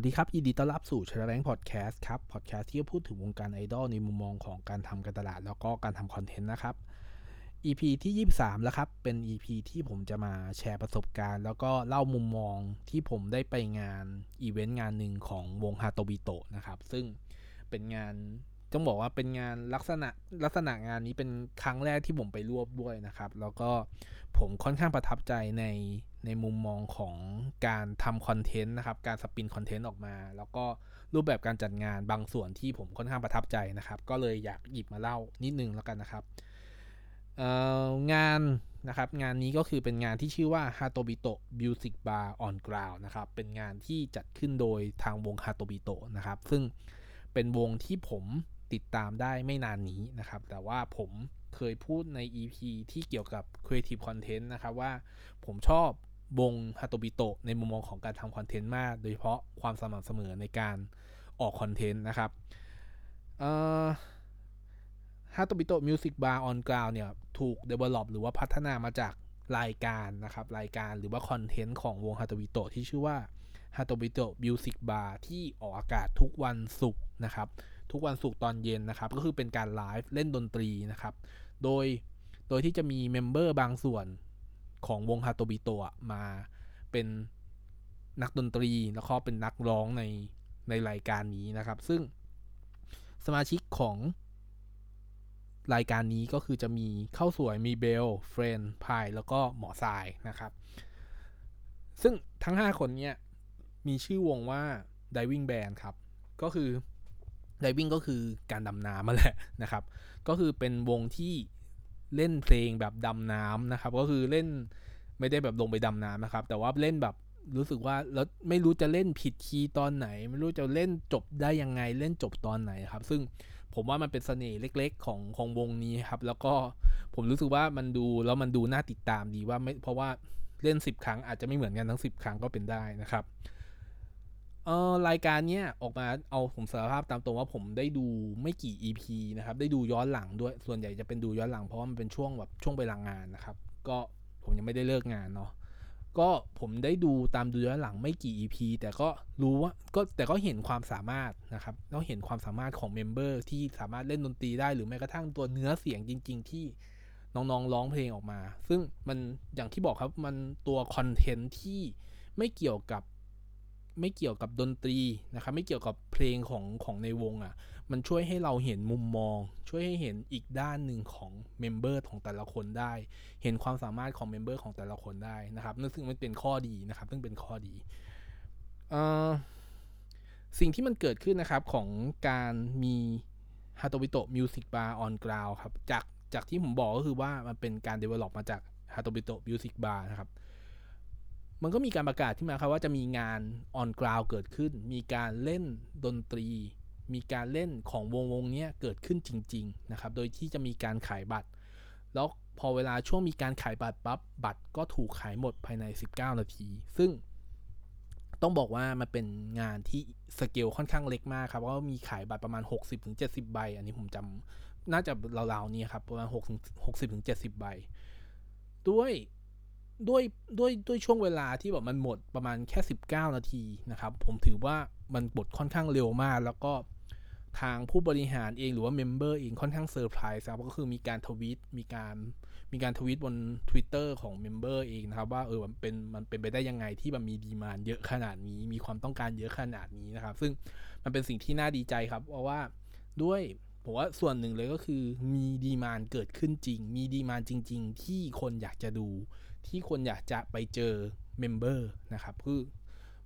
วัสดีครับยินดีต้อนรับสู่ชาแบงพอดแคสต์ครับพอดแคสต์ที่จะพูดถึงวงการไอดอลในมุมมองของการทำการตลาด แล้วก็การทำคอนเทนต์นะครับ EP ที่ 23 แล้วครับ เป็น EP ที่ผมจะมาแชร์ประสบการณ์ แล้วก็เล่ามุมมองที่ผมได้ไปงานอีเวนต์งานหนึ่งของวงฮาโตบิโตะนะครับ ซึ่งเป็นงานต้องบอกว่าเป็นงานลักษณะลักษณะงานนี้เป็นครั้งแรกที่ผมไปร่วมด้วยนะครับ แล้วก็ผมค่อนข้างประทับใจใน ในมุมมองของการทำคอนเทนต์นะครับ การสปินคอนเทนต์ออกมา แล้วก็รูปแบบการจัดงานบางส่วนที่ผมค่อนข้างประทับใจนะครับ ก็เลยอยากหยิบมาเล่านิดนึงแล้วกันนะครับงานนะครับงานนี้ก็คือเป็นงานที่ชื่อว่า h a t o b i t o Music Bar on Ground นะครับ เป็นงานที่จัดขึ้นโดยทางวง h a t o b i t o นะครับ ซึ่งเป็นวงที่ผมติดตามได้ไม่นานนี้นะครับ แต่ว่าผมเคยพูดใน EP ที่เกี่ยวกับ Creative Content นะครับว่าผมชอบ วงฮาโตบิโตะในมุมมองของการทำคอนเทนต์มาก โดยเฉพาะความสม่ำเสมอในการออกคอนเทนต์นะครับฮาโตบิโตะ Music Bar On Ground เนี่ยถูก develop หรือว่าพัฒนามาจากรายการนะครับ รายการหรือว่าคอนเทนต์ของวงฮาโตบิโตะที่ชื่อว่าฮาโตบิโตะ Music Bar ที่ออกอากาศทุกวันศุกร์นะครับ ทุกวันศุกร์ตอนเย็นนะครับ ก็คือเป็นการไลฟ์เล่นดนตรีนะครับ โดยโดยที่จะมีเมมเบอร์บางส่วน ของวงฮาโตบิโตะมาเป็นนักดนตรีแล้วก็เป็นนักร้องในในรายการนี้นะครับ ซึ่งสมาชิกของรายการนี้ก็คือจะมีข้าวสวยมีเบลเฟรนพายแล้วก็หมอทรายนะครับ ซึ่งทั้ง 5 คนเนี้ยมีชื่อวงว่า Diving Band ครับ ก็คือ Diving ก็คือการดำน้ำมาแหละนะครับ ก็คือเป็นวงที่ เล่นเพลงแบบดำน้ำนะครับ ก็คือเล่นไม่ได้แบบลงไปดำน้ำนะครับ แต่ว่าเล่นแบบรู้สึกว่าแล้วไม่รู้จะเล่นผิดคีย์ตอนไหน ไม่รู้จะเล่นจบได้ยังไงเล่นจบตอนไหนครับ ซึ่งผมว่ามันเป็นเสน่ห์เล็ก ๆ ของของวงนี้ครับ แล้วก็ผมรู้สึกว่ามันดูแล้วมันดูน่าติดตามดีว่าไม่เพราะว่าเล่น 10 ครั้งอาจจะไม่เหมือนกันทั้ง 10 ครั้งก็เป็นได้นะครับ เออรายการเนี้ยออกมาเอาผมสารภาพตามตรงว่าผมได้ดูไม่กี่ EP นะครับ ได้ดูย้อนหลังด้วยส่วนใหญ่จะเป็นดูย้อนหลังเพราะว่ามันเป็นช่วงแบบช่วงเวลางานนะครับ ก็ผมยังไม่ได้เลิกงานเนาะก็ผมได้ดูตามดูย้อนหลังไม่กี่ EP แต่ก็รู้ว่าก็แต่ก็เห็นความสามารถนะครับแล้วเห็นความสามารถของเมมเบอร์ที่สามารถเล่นดนตรีได้หรือแม้กระทั่งตัวเนื้อเสียงจริง ๆ ที่น้องๆร้องเพลงออกมา ซึ่งมันอย่างที่บอกครับมันตัวคอนเทนต์ที่ไม่เกี่ยวกับ ไม่เกี่ยวกับดนตรีนะครับไม่เกี่ยวกับเพลงของของในวงอะ่ะมันช่วยให้เราเห็นมุมมอง ช่วยให้เห็นอีกด้านหนึ่งของเมมเบอร์ของแต่ละคนได้ เห็นความสามารถของเมมเบอร์ของแต่ละคนได้นะครับนั่นซึ่งมันเป็นข้อดีนะครับซึ่งเป็นข้อดีสิ่งที่มันเกิดขึ้นนะครับของการมีฮาโตบิโตะ Music Bar On Ground ครับจากจากที่ผมบอกก็คือว่ามันเป็นการ develop มาจากฮาโตบิโตะ Music Bar นะครับ มันก็มีการประกาศที่มาครับว่าจะมีงาน On Ground เกิดขึ้น มีการเล่นดนตรี มีการเล่นของวงวงนี้เกิดขึ้นจริง ๆ นะครับ โดยที่จะมีการขายบัตร แล้วพอเวลาช่วงมีการขายบัตรปั๊บบัตรก็ถูกขายหมดภายใน 19 นาที ซึ่งต้องบอกว่ามันเป็นงานที่สเกลค่อนข้างเล็กมากครับเพราะมีขายบัตรประมาณ 60-70 ใบ อันนี้ผมจำน่าจะราวๆนี้ครับประมาณ60-70 ใบ ด้วย ด้วยด้วยด้วยช่วงเวลาที่แบบมันหมดประมาณแค่ 19 นาทีนะครับ ผมถือว่ามันหมดค่อนข้างเร็วมาก แล้วก็ทางผู้บริหารเองหรือว่าเมมเบอร์เองค่อนข้างเซอร์ไพรส์ครับก็คือมีการทวีตมีการมีการทวีตบน Twitter ของเมมเบอร์เองนะครับ ว่าเออมันเป็นมันเป็นไปได้ยังไงที่มันมี demand เยอะขนาดนี้ มีความต้องการเยอะขนาดนี้นะครับ ซึ่งมันเป็นสิ่งที่น่าดีใจครับ เพราะว่าด้วยผมว่าส่วนหนึ่งเลยก็คือมี demand เกิดขึ้นจริง มี demand จริง ๆ ที่คนอยากจะดู ที่คนอยากจะไปเจอเมมเบอร์นะครับคือ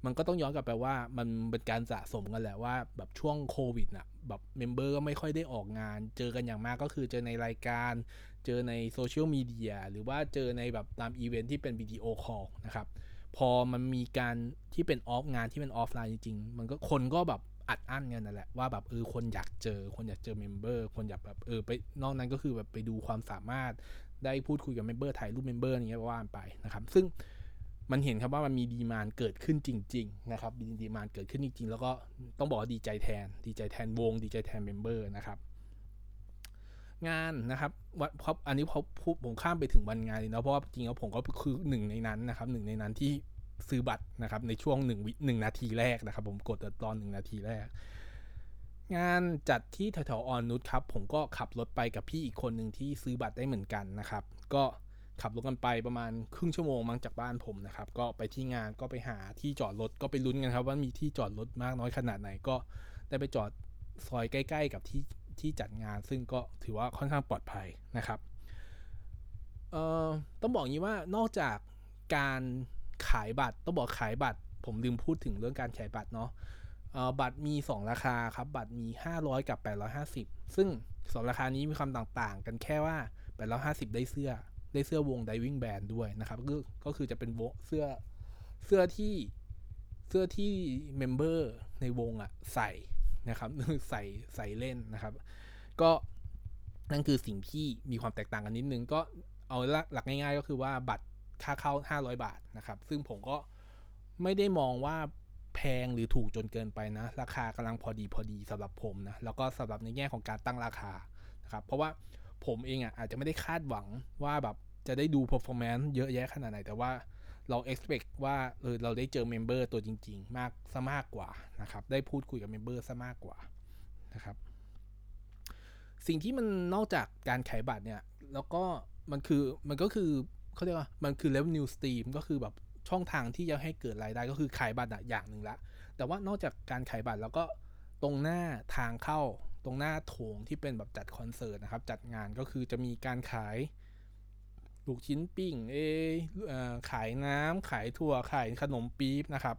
มันก็ต้องย้อนกลับไปว่ามันเป็นการสะสมกันแหละว่าแบบช่วงโควิดน่ะแบบเมมเบอร์ก็ไม่ค่อยได้ออกงาน เจอกันอย่างมากก็คือเจอในรายการ เจอในโซเชียลมีเดียหรือว่าเจอในแบบตามอีเวนท์ที่เป็นวิดีโอคอลนะครับ พอมันมีการที่เป็นออฟงานที่เป็นออฟไลน์จริงๆ มันก็คนก็แบบอัดอั้นกันนั่นแหละว่าแบบเออคนอยากเจอ คนอยากเจอเมมเบอร์คนอยากแบบเออไปนอกนั้นก็คือแบบไปดูความสามารถ ได้พูดคุยกับเมมเบอร์ถ่ายรูปเมมเบอร์อย่างเงี้ยว่ากันไปนะครับซึ่งมันเห็นครับว่ามันมี demand เกิดขึ้นจริง ๆ นะครับมี demand เกิดขึ้นจริงๆ แล้วก็ต้องบอกว่าดีใจแทน ดีใจแทนวง ดีใจแทนเมมเบอร์นะครับ งานนะครับวัเพราะอันนี้เขาพูดผมข้ามไปถึงวันงานเลยนะเพราะว่าจริงๆแล้วผมก็คือหนึ่งในนั้นนะครับหนึ่งในนั้นที่ซื้อบัตรนะครับในช่วงหนึ่งวิหนึ่งนาทีแรกนะครับ ผมกดตอนหนึ่งนาทีแรก งานจัดที่แถวๆออนนุชครับ ผมก็ขับรถไปกับพี่อีกคนหนึ่งที่ซื้อบัตรได้เหมือนกันนะครับ ก็ขับรถกันไปประมาณครึ่งชั่วโมงมั้งจากบ้านผมนะครับ ก็ไปที่งานก็ไปหาที่จอดรถก็ไปลุ้นกันครับ ว่ามีที่จอดรถมากน้อยขนาดไหนก็ได้ไปจอดซอยใกล้ ๆ กับที่ที่จัดงาน ซึ่งก็ถือว่าค่อนข้างปลอดภัยนะครับเอ่อต้องบอกงี้ว่านอกจากการขายบัตรต้องบอกขายบัตร ผมลืมพูดถึงเรื่องการขายบัตรเนาะ บัตรมี 2 ราคาครับ บัตรมี 500 กับ 850 ซึ่ง 2 ราคานี้มีความต่างๆ กันแค่ว่า 850 ได้เสื้อ ได้เสื้อวง Diving Band ด้วยนะครับ ก็ก็คือจะเป็นเสื้อเสื้อที่เสื้อที่เมมเบอร์ในวงอะใส่นะครับใส่ใส่เล่นนะครับ ก็นั่นคือสิ่งที่มีความแตกต่างกันนิดนึง ก็เอาหลักง่าย ๆ ก็คือว่าบัตรค่าเข้า 500 บาทนะครับ ซึ่งผมก็ไม่ได้มองว่า แพงหรือถูกจนเกินไปนะ ราคากำลังพอดีพอดีสำหรับผมนะแล้วก็สำหรับในแง่ของการตั้งราคานะครับเพราะว่าผมเองอะอาจจะไม่ได้คาดหวังว่าแบบจะได้ดู performance เยอะแยะขนาดไหน แต่ว่าเรา expect ว่าเออเราได้เจอเมมเบอร์ตัวจริง ๆ มากซะมากกว่านะครับได้พูดคุยกับเมมเบอร์ซะมากกว่านะครับสิ่งที่มันนอกจากการขายบัตรเนี่ย แล้วก็มันคือมันก็คือเขาเรียกว่ามันคือ revenue stream ก็คือแบบ ช่องทางที่จะให้เกิดรายได้ก็คือขายบัตรอย่างหนึ่งละ แต่ว่านอกจากการขายบัตรแล้วก็ตรงหน้าทางเข้า ตรงหน้าโถงที่เป็นแบบจัดคอนเสิร์ตนะครับ จัดงานก็คือจะมีการขายลูกชิ้นปิ้งเอขายน้ำขายถั่วขายขนมปี๊บนะครับ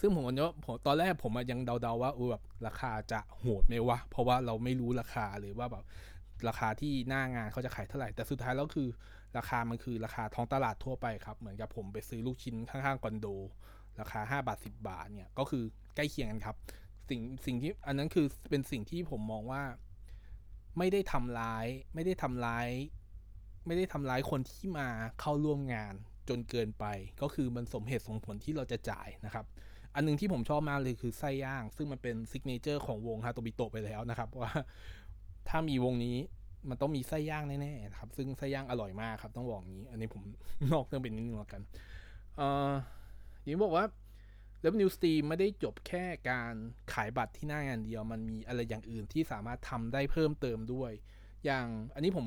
ซึ่งผมวันนี้ผมตอนแรกผมยังเดาๆว่าอแบบราคาจะโหดไหมวะ เพราะว่าเราไม่รู้ราคาหรือว่าแบบราคาที่หน้างานเขาจะขายเท่าไหร่ แต่สุดท้ายแล้วคือ ราคามันคือราคาท้องตลาดทั่วไปครับ เหมือนกับผมไปซื้อลูกชิ้นข้างๆคอนโด ราคา 5 บาท 10 บาทเนี่ยก็คือใกล้เคียงกันครับ สิ่งสิ่งที่อันนั้นคือเป็นสิ่งที่ผมมองว่าไม่ได้ทำร้าย ไม่ได้ทำร้าย ไม่ได้ทำร้ายคนที่มาเข้าร่วมงานจนเกินไป ก็คือมันสมเหตุสมผลที่เราจะจ่ายนะครับ อันนึงที่ผมชอบมากเลยคือไส้ย่าง ซึ่งมันเป็น signature ของวงฮาโตบิโตไปแล้วนะครับว่าถ้ามีวงนี้ มันต้องมีไส้ย่างแน่ๆครับ ซึ่งไส้ย่างอร่อยมากครับ ต้องบอกงี้ อันนี้ผมนอกเรื่องเป็นนิดนึงแล้วกันเอ่อย่างบอกว่า Revenue Stream ไม่ได้จบแค่การขายบัตรที่หน้างานเดียว มันมีอะไรอย่างอื่นที่สามารถทำได้เพิ่มเติมด้วย อย่างอันนี้ผม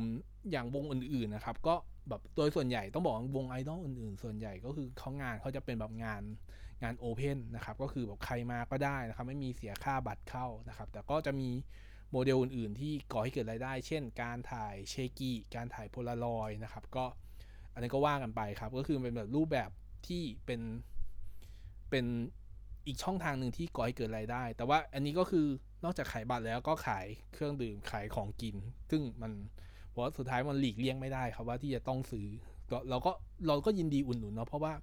อย่างวงอื่นๆนะครับ ก็แบบโดยส่วนใหญ่ต้องบอกวงไอดอลอื่นๆ ส่วนใหญ่ก็คือเขางานเขาจะเป็นแบบงานงาน open นะครับ ก็คือแบบใครมาก็ได้นะครับ ไม่มีเสียค่าบัตรเข้านะครับ แต่ก็จะมี โมเดลอื่นๆ ที่ก่อให้เกิดรายได้ เช่น การถ่ายเชกี้การถ่ายโพลารอยนะครับ ก็อันนี้ก็ว่ากันไปครับ ก็คือเป็นแบบรูปแบบที่เป็นเป็นอีกช่องทางหนึ่งที่ก่อให้เกิดรายได้ แต่ว่าอันนี้ก็คือนอกจากขายบัตรแล้วก็ขายเครื่องดื่มขายของกิน ซึ่งมันเพราะสุดท้ายมันหลีกเลี่ยงไม่ได้ครับว่าที่จะต้องซื้อเราก็เราก็ยินดีอุ่นหนุนเนาะเพราะว่า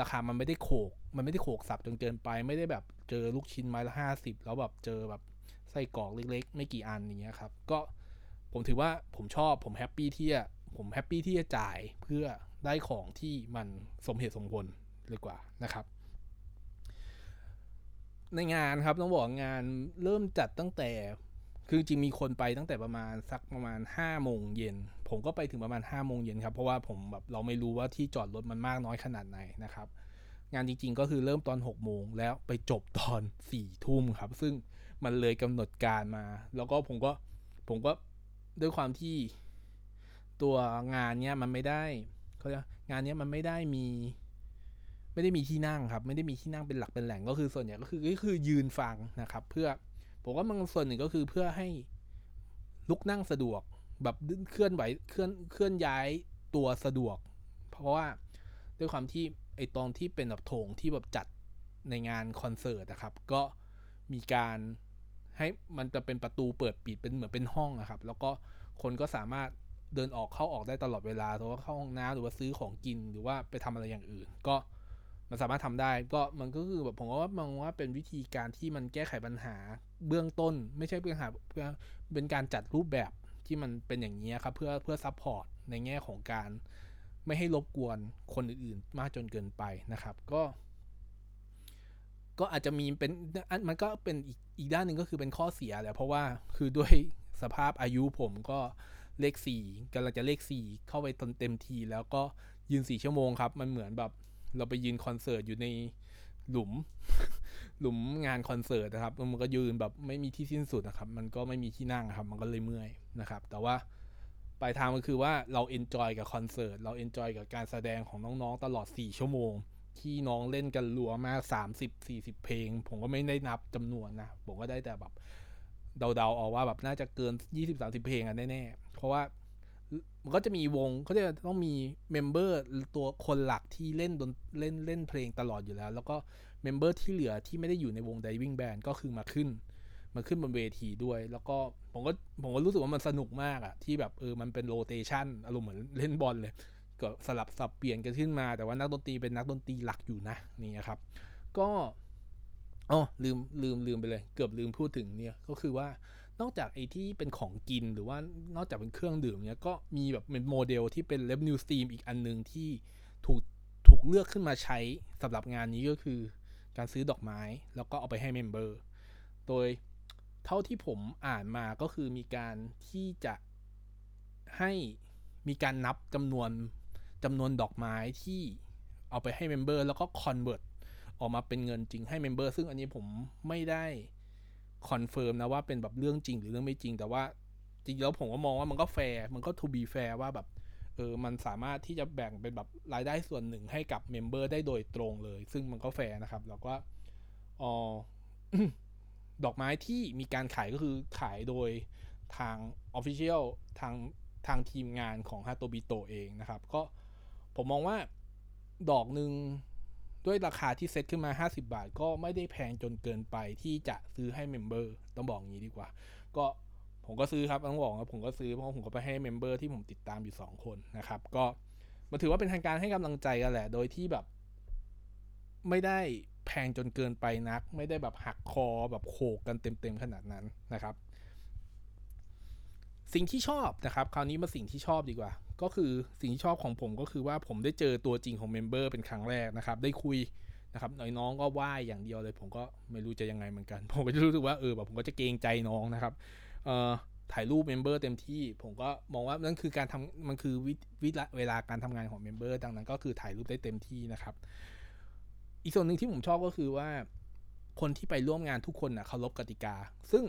ราคามันไม่ได้โขก มันไม่ได้โขกสับจนเกินไป ไม่ได้แบบเจอลูกชิ้นไม้ละห้าสิบแล้วแบบเจอแบบ ไส้กรอกเล็ก ๆ ไม่กี่อันอย่างเงี้ยครับ ก็ผมถือว่าผมชอบผม happy ที่จะผม happy ที่จะจ่ายเพื่อได้ของที่มันสมเหตุสมผลเลยกว่านะครับ ในงานครับต้องบอกงานเริ่มจัดตั้งแต่คือจริงมีคนไปตั้งแต่ประมาณสักประมาณ5้าโมงเย็น ผมก็ไปถึงประมาณ5้าโมงเย็นครับ เพราะว่าผมแบบเราไม่รู้ว่าที่จอดรถมันมากน้อยขนาดไหนนะครับ งานจริง ๆ ก็คือเริ่มตอน6กโมงแล้วไปจบตอน4ี่ทุ่มครับ ซึ่ง มันเลยกำหนดการมา แล้วก็ผมก็ผมก็ด้วยความที่ตัวงานเนี้ยมันไม่ได้เขาจะงานเนี้ยมันไม่ได้มี ไม่ได้มีที่นั่งครับ ไม่ได้มีที่นั่งเป็นหลักเป็นแหล่งก็คือส่วนใหญ่ก็คือก็คือยืนฟังนะครับ เพื่อผมว่ามันส่วนหนึ่งก็คือเพื่อให้ลุกนั่งสะดวกแบบเคลื่อนไหวเคลื่อนเคลื่อนย้ายตัวสะดวก เพราะว่าด้วยความที่ไอตอนที่เป็นแบบโถงที่แบบจัดในงานคอนเสิร์ตนะครับ ก็มีการ ให้มันจะเป็นประตูเปิดปิดเป็นเหมือนเป็นห้องนะครับ แล้วก็คนก็สามารถเดินออกเข้าออกได้ตลอดเวลาหรือว่าเข้าห้องน้ำหรือว่าซื้อของกินหรือว่าไปทำอะไรอย่างอื่น ก็มันสามารถทำได้ ก็มันก็คือแบบผมว่ามองว่าเป็นวิธีการที่มันแก้ไขปัญหาเบื้องต้น ไม่ใช่เพื่อหาเป็นการจัดรูปแบบที่มันเป็นอย่างนี้ครับเพื่อเพื่อ support ในแง่ของการไม่ให้รบกวนคนอื่นๆ มากจนเกินไปนะครับ ก็ ก็อาจจะมีเป็นมันก็เป็นอีกอีกด้านหนึ่งก็คือเป็นข้อเสียแหละเพราะว่าคือด้วยสภาพอายุผมก็เลขสี่กำลังจะเลขสี่เข้าไปตนเต็มที แล้วก็ยืนสี่ชั่วโมงครับ มันเหมือนแบบเราไปยืนคอนเสิร์ตอยู่ในหลุม หลุมงานคอนเสิร์ตนะครับ มันก็ยืนแบบไม่มีที่สิ้นสุดนะครับ มันก็ไม่มีที่นั่งครับ มันก็เลยเมื่อยนะครับ แต่ว่าปลายทางก็คือว่าเรา enjoy กับคอนเสิร์ตเรา enjoy กับการแสดงของน้องๆตลอด 4 ชั่วโมง ที่น้องเล่นกันรัวมาก30 40เพลง ผมก็ไม่ได้นับจำนวนนะ ผมก็ได้แต่แบบเดาๆเอาว่าแบบน่าจะเกิน20-30เพลงอะแน่ๆ เพราะว่ามันก็จะมีวงเขาจะต้องมี member ตัวคนหลักที่เล่นดนเล่นเล่นเพลงตลอดอยู่แล้ว แล้วก็ member ที่เหลือที่ไม่ได้อยู่ในวง Diving Band ก็คือมาขึ้น มาขึ้นบนเวทีด้วย แล้วก็ผมก็ผมก็รู้สึกว่ามันสนุกมากอะที่แบบเออมันเป็น rotation อารมณ์เหมือนเล่นบอลเลย ก็สลับสับเปลี่ยนกันขึ้นมา แต่ว่านักดนตรีเป็นนักดนตรีหลักอยู่นะนี่ครับ ก็อ๋อลืมลืมลืมไปเลย เกือบลืมพูดถึงเนี่ยก็คือว่านอกจากไอ้ที่เป็นของกินหรือว่านอกจากเป็นเครื่องดื่มเนี้ยก็มีแบบเป็นโมเดลที่เป็น revenue stream อีกอันหนึ่งที่ถูกถูกเลือกขึ้นมาใช้สำหรับงานนี้ก็คือการซื้อดอกไม้แล้วก็เอาไปให้ member โดยเท่าที่ผมอ่านมาก็คือมีการที่จะให้มีการนับจำนวน จำนวนดอกไม้ที่เอาไปให้ member แล้วก็ convert ออกมาเป็นเงินจริงให้ member ซึ่งอันนี้ผมไม่ได้ confirm นะว่าเป็นแบบเรื่องจริงหรือเรื่องไม่จริง แต่ว่าจริงแล้วผมก็มองว่ามันก็แฟร์มันก็ to be fair ว่าแบบเออมันสามารถที่จะแบ่งเป็นแบบรายได้ส่วนหนึ่งให้กับ member ได้โดยตรงเลย ซึ่งมันก็แฟร์นะครับแล้วก็ออดอกไม้ที่มีการขายก็คือขายโดยทาง Official ทางทางทีมงานของฮาโตบิโตเองนะครับ ก็ ผมมองว่าดอกหนึ่งด้วยราคาที่เซ็ตขึ้นมา 50 บาท ก็ไม่ได้แพงจนเกินไปที่จะซื้อให้ member ต้องบอกงี้ดีกว่า ก็ผมก็ซื้อครับต้องบอกว่าผมก็ซื้อเพราะผมก็ไปให้ member ที่ผมติดตามอยู่ 2 คนนะครับ ก็มันถือว่าเป็นทางการให้กำลังใจกันแหละ โดยที่แบบ ไม่ได้แพงจนเกินไปนัก ไม่ได้แบบหักคอแบบโขกกันเต็มๆขนาดนั้นนะครับ สิ่งที่ชอบนะครับ คราวนี้มาสิ่งที่ชอบดีกว่า ก็คือสิ่งที่ชอบของผมก็คือว่าผมได้เจอตัวจริงของ member เป็นครั้งแรกนะครับ ได้คุยนะครับน้องก็ไหว้อย่างเดียวเลย ผมก็ไม่รู้จะยังไงเหมือนกัน ผมก็จะรู้สึกว่าเออแบบผมก็จะเกรงใจน้องนะครับเอ่อถ่ายรูป member เต็มที่ ผมก็มองว่านั่นคือการทำมันคือวิวิเวลาการทำงานของ member ดังนั้นก็คือถ่ายรูปได้เต็มที่นะครับ อีกส่วนหนึ่งที่ผมชอบก็คือว่า คนที่ไปร่วมงานทุกคนนะเคารพกติกา ซึ่ง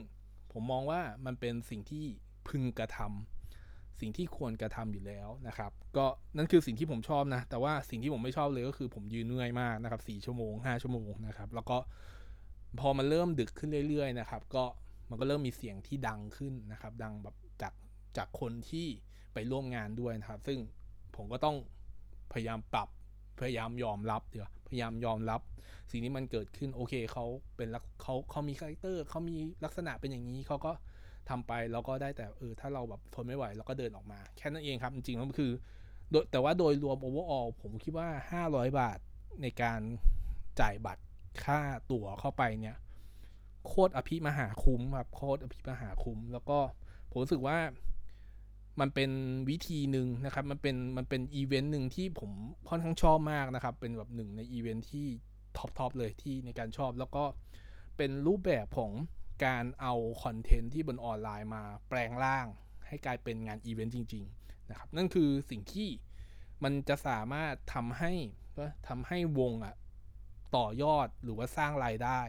ผมมองว่ามันเป็นสิ่งที่พึงกระทำ สิ่งที่ควรกระทำอยู่แล้วนะครับ ก็นั่นคือสิ่งที่ผมชอบนะ แต่ว่าสิ่งที่ผมไม่ชอบเลยก็คือผมยืนเหนื่อยมากนะครับสี่ชั่วโมงห้าชั่วโมงนะครับ แล้วก็พอมันเริ่มดึกขึ้นเรื่อยๆนะครับ ก็มันก็เริ่มมีเสียงที่ดังขึ้นนะครับ ดังแบบจากจากคนที่ไปร่วมงานด้วยนะครับ ซึ่งผมก็ต้องพยายามปรับพยายามยอมรับเดี๋ยวพยายามยอมรับ สิ่งนี้มันเกิดขึ้นโอเคเขาเป็นเขาเขามี character เขามีลักษณะเป็นอย่างนี้เขาก็ ทำไปแล้วก็ได้แต่เออถ้าเราแบบทนไม่ไหวเราก็เดินออกมา แค่นั้นเองครับ จริงๆแล้วคือ แต่ว่าโดยรวม overall ผมคิดว่า 500 บาทในการจ่ายบัตรค่าตั๋วเข้าไปเนี่ย โคตรอภิมหาคุ้มครับโคตรอภิมหาคุ้ม แล้วก็ผมรู้สึกว่ามันเป็นวิธีหนึ่งนะครับ มันเป็นมันเป็นอีเวนต์หนึ่งที่ผมค่อนข้างชอบมากนะครับ เป็นแบบหนึ่งในอีเวนต์ที่ top top เลยที่ในการชอบ แล้วก็เป็นรูปแบบของ การเอา content ที่บนออนไลน์มาแปลงร่าง ให้กลายเป็นงานอีเวนต์จริง ๆ นะครับ นั่นคือสิ่งที่มันจะสามารถทำให้ทำให้วงอะต่อยอดหรือว่าสร้างรายได้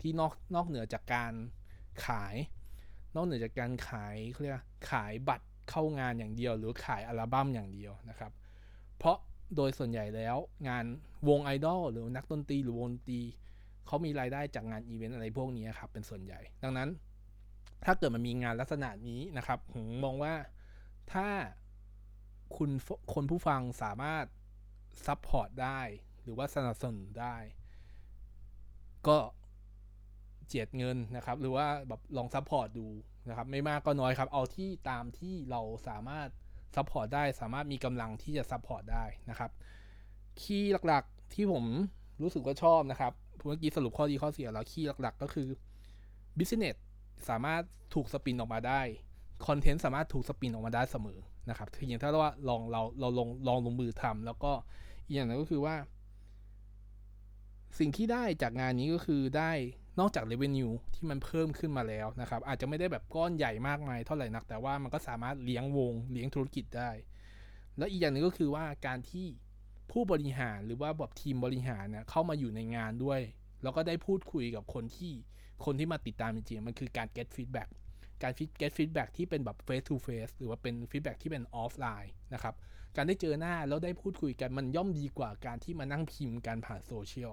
ที่นอกนอกเหนือจากการขาย นอกเหนือจากการขายเขาเรียกขายบัตรเข้างานอย่างเดียว หรือขายอัลบั้มอย่างเดียวนะครับ เพราะโดยส่วนใหญ่แล้วงานวงไอดอลหรือนักดนตรีหรือวงดนตรี เขามีรายได้จากงานอีเวนต์อะไรพวกนี้ครับเป็นส่วนใหญ่ ดังนั้น ถ้าเกิดมันมีงานลักษณะนี้นะครับผมมองว่าถ้าคุณคนผู้ฟังสามารถ support ได้ หรือว่าสนับสนุนได้ ก็เจียดเงินนะครับ หรือว่าแบบลอง support ดูนะครับ ไม่มากก็น้อยครับ เอาที่ตามที่เราสามารถ support ได้ สามารถมีกำลังที่จะ support ได้นะครับ key หลักๆที่ผมรู้สึกว่าชอบนะครับ เมื่อกี้สรุปข้อดีข้อเสียแล้ว key หลัก ๆ ก็คือ business สามารถถูกสปินออกมาได้คอนเทนต์สามารถถูกสปินออกมาได้เสมอนะครับคืออย่างถ้าเราว่าลองเราเราลองลองลงมือทำแล้วก็อีกอย่างนึงก็คือว่า สิ่งที่ได้จากงานนี้ก็คือได้นอกจาก revenue ที่มันเพิ่มขึ้นมาแล้วนะครับ อาจจะไม่ได้แบบก้อนใหญ่มากมายเท่าไหร่นัก แต่ว่ามันก็สามารถเลี้ยงวงเลี้ยงธุรกิจได้ แล้วอีกอย่างหนึ่งก็คือว่าการที่ ผู้บริหารหรือว่าแบบทีมบริหารเนี่ยเข้ามาอยู่ในงานด้วย แล้วก็ได้พูดคุยกับคนที่คนที่มาติดตามจริงๆมันคือการ get feedback การ get feedback ที่เป็นแบบ face to face หรือว่าเป็น feedback ที่เป็น offline นะครับ การได้เจอหน้าแล้วได้พูดคุยกันมันย่อมดีกว่าการที่มานั่งพิมพ์การผ่านโซเชียล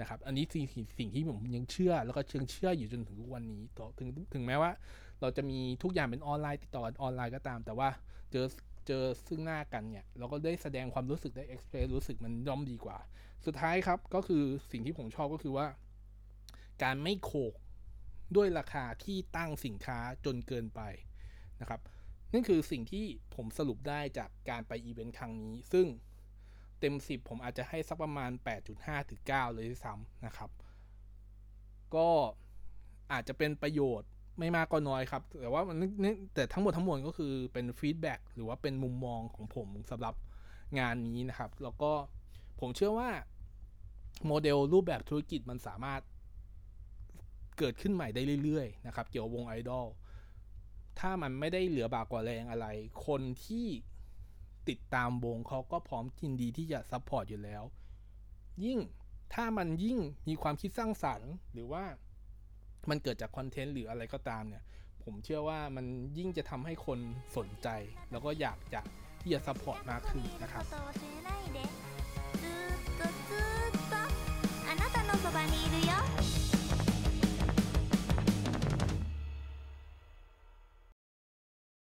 นะครับ อันนี้สิ่งสิ่งที่ผมยังเชื่อ แล้วก็เชิงเชื่ออยู่จนถึงทุกวันนี้ต่อถึงถึงแม้ว่า เราจะมีทุกอย่างเป็นออนไลน์ติดต่อออนไลน์ก็ตาม แต่ว่าเจอ เจอซึ่งหน้ากันเนี่ยเราก็ได้แสดงความรู้สึกได้เอ็กเพรสรู้สึกมันย่อมดีกว่า สุดท้ายครับก็คือสิ่งที่ผมชอบก็คือว่า การไม่โขกด้วยราคาที่ตั้งสินค้าจนเกินไปนะครับนั่นคือสิ่งที่ผมสรุปได้จากการไปอีเวนต์ครั้งนี้ ซึ่งเต็ม 10 ผมอาจจะให้สักประมาณ 8.5ถึง9เลยซ้ำนะครับ ก็อาจจะเป็นประโยชน์ ไม่มากก็น้อยครับ แต่ว่ามันแต่ทั้งหมดทั้งมวลก็คือเป็น feedback หรือว่าเป็นมุมมองของผมสำหรับงานนี้นะครับ แล้วก็ผมเชื่อว่าโมเดลรูปแบบธุรกิจมันสามารถเกิดขึ้นใหม่ได้เรื่อยๆ นะครับ เกี่ยวกับวงไอดอลถ้ามันไม่ได้เหลือบากกว่าแรงอะไร คนที่ติดตามวงเขาก็พร้อมยินดีที่จะ support อยู่แล้ว ยิ่งถ้ามันยิ่งมีความคิดสร้างสรรค์ หรือว่า มันเกิดจากคอนเทนต์หรืออะไรก็ตามเนี่ย ผมเชื่อว่ามันยิ่งจะทำให้คนสนใจ แล้วก็อยากจะที่จะ support มากขึ้นนะครับ